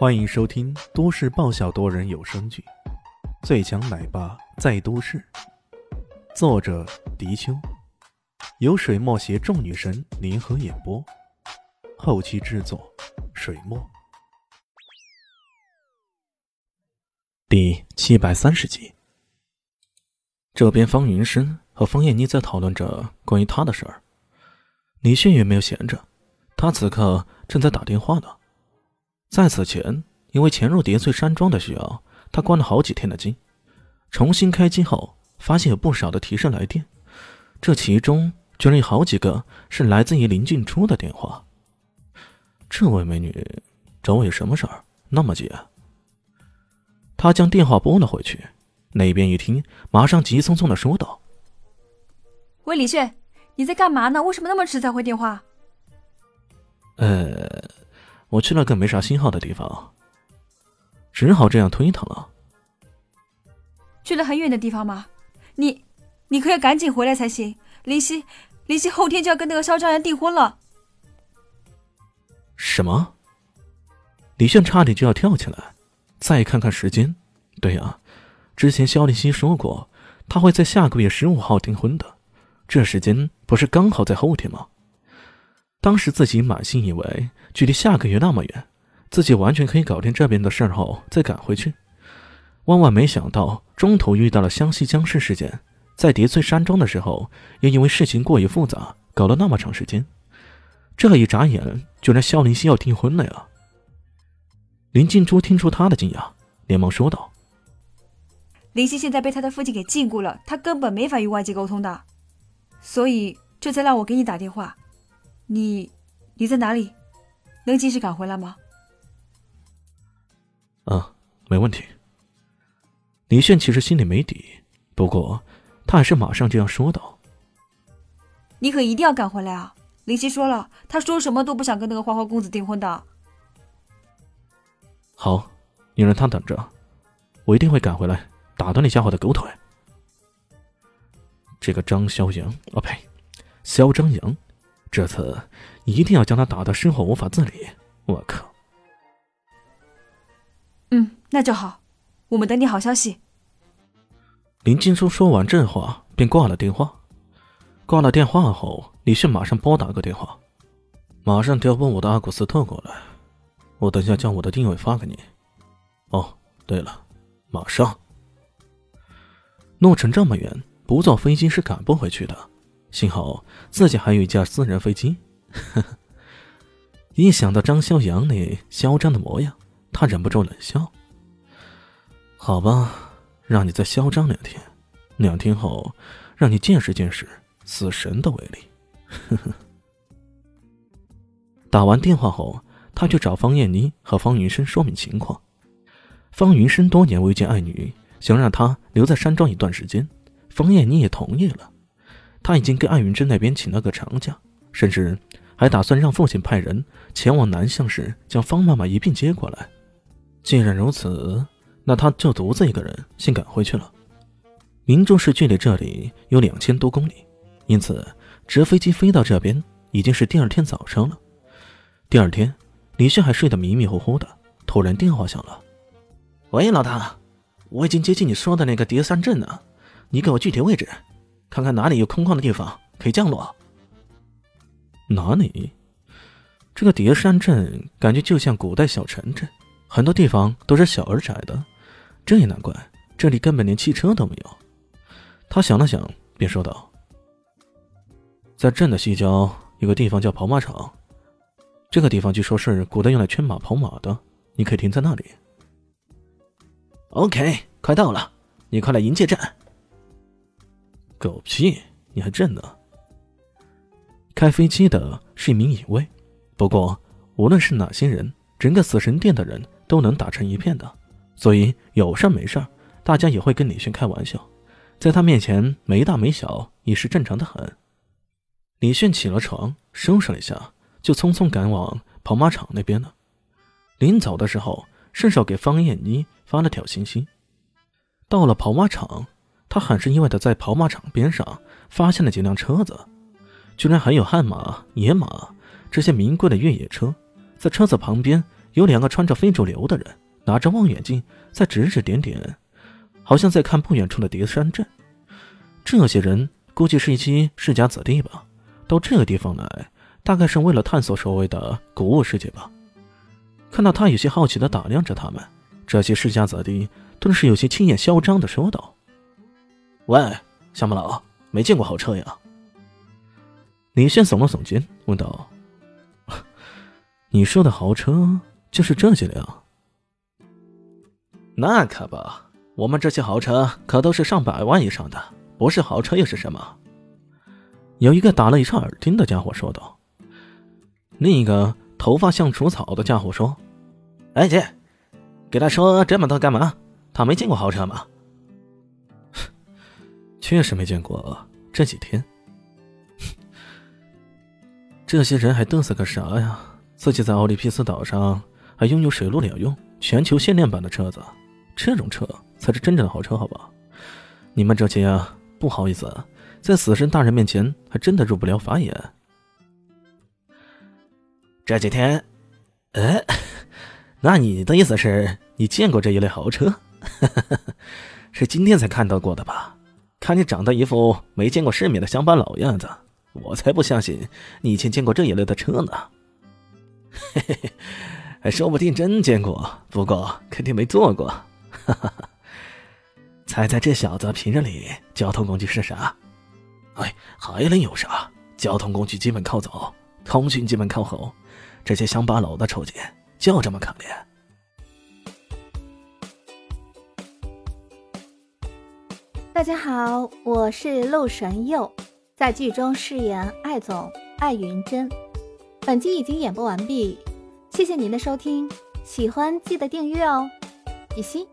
欢迎收听都市爆笑多人有声剧《最强奶爸在都市》，作者：迪秋，由水墨携众女神联合演播，后期制作：水墨。第七百三十集，这边方云深和方艳妮在讨论着关于他的事儿，李炫也没有闲着，他此刻正在打电话呢。在此前，因为潜入叠翠山庄的需要，他关了好几天的机。重新开机后，发现有不少的提示来电，这其中居然有好几个是来自于林静初的电话。这位美女找我有什么事儿？那么急啊？他将电话拨了回去，那边一听，马上急匆匆的说道：“喂，李炫，你在干嘛呢？为什么那么迟才回电话？”呃。我去了个没啥信号的地方，只好这样推他了。去了很远的地方吗？你，你可要赶紧回来才行。林夕，林夕后天就要跟那个肖张扬订婚了。什么？李炫差点就要跳起来。再看看时间，对呀，之前肖林夕说过他会在下个月十五号订婚的，这时间不是刚好在后天吗？当时自己满心以为距离下个月那么远，自己完全可以搞定这边的事后再赶回去。万万没想到中途遇到了湘西僵尸事件，在叠翠山庄的时候，又因为事情过于复杂，搞了那么长时间。这一眨眼，就让肖林希要订婚了呀！林静初听出他的惊讶，连忙说道：“林夕现在被他的父亲给禁锢了，他根本没法与外界沟通的，所以这才让我给你打电话。”你，你在哪里？能及时赶回来吗？啊，没问题。李炫其实心里没底，不过他还是马上这样说道：“你可一定要赶回来啊！林夕说了，他说什么都不想跟那个花花公子订婚的。”好，你让他等着，我一定会赶回来，打断那家伙的狗腿。这个张肖阳，哦呸，肖张扬。这次一定要将他打得生活无法自理！我靠！嗯，那就好，我们等你好消息。林静书说完这话，便挂了电话。挂了电话后，李迅马上拨打个电话，马上调拨我的阿古斯特过来。我等下将我的定位发给你。哦，对了，马上。路程这么远，不坐飞机是赶不回去的。幸好自己还有一架私人飞机，呵 呵一想到张潇阳那嚣张的模样，他忍不住冷笑。好吧，让你再嚣张两天，两天后让你见识见识死神的威力。呵呵。打完电话后，他去找方艳妮和方云生说明情况。方云生多年未见爱女，想让她留在山庄一段时间，方艳妮也同意了。他已经跟艾云珍那边请了个长假，甚至还打算让父亲派人前往南向市将方妈妈一并接过来。既然如此，那他就独自一个人先赶回去了。明珠市距离这里有两千多公里，因此直飞机飞到这边已经是第二天早上了。第二天，李旭还睡得迷迷糊糊的，突然电话响了：“喂，老大，我已经接近你说的那个叠山镇了，你给我具体位置。”看看哪里有空旷的地方可以降落。哪里？这个叠山镇感觉就像古代小城镇，很多地方都是小而窄的，这也难怪，这里根本连汽车都没有。他想了想，便说道：“在镇的西郊有个地方叫跑马场，这个地方据说是古代用来圈马跑马的，你可以停在那里。” OK，快到了，你快来迎接朕。狗屁！你还真的？开飞机的是一名影卫，不过无论是哪些人，整个死神殿的人都能打成一片的，所以有事没事大家也会跟李炫开玩笑，在他面前没大没小也是正常的很。李炫起了床，收拾了一下，就匆匆赶往跑马场那边了。临走的时候，顺手给方艳妮发了条信息。到了跑马场。他很是意外的在跑马场边上发现了几辆车子，居然还有悍马、野马这些名贵的越野车。在车子旁边有两个穿着非主流的人拿着望远镜在指指点点，好像在看不远处的叠山镇。这些人估计是一些世家子弟吧，到这个地方来，大概是为了探索所谓的古物世界吧。看到他有些好奇的打量着他们，这些世家子弟顿时有些气焰嚣张的说道：“喂，乡巴佬，没见过豪车呀？”李现耸了耸肩，问道：“你说的豪车就是这几辆？”“那可不，我们这些豪车可都是上百万以上的。”不是豪车又是什么？有一个打了一串耳钉的家伙说道。另一个头发像除草的家伙说：“哎姐，给他说这么多干嘛？他没见过豪车吗？”确实没见过。这几天，这些人还嘚瑟个啥呀？自己在奥利匹斯岛上还拥有水陆两用、全球限量版的车子，这种车才是真正的豪车，好吧？你们这些啊。不好意思，在死神大人面前，还真的入不了法眼。这几天，哎，那你的意思是你见过这一类豪车？是今天才看到过的吧？看你长得一副没见过世面的乡巴佬样子，我才不相信你以前见过这一类的车呢。嘿嘿嘿，说不定真见过，不过肯定没坐过。哈哈哈。猜猜这小子平日里交通工具是啥？哎，还能有啥？交通工具基本靠走，通讯基本靠吼。这些乡巴佬的处境就这么可怜。大家好，我是陆神佑，在剧中饰演艾总艾云珍。本集已经演播完毕，谢谢您的收听，喜欢记得订阅哦，比心。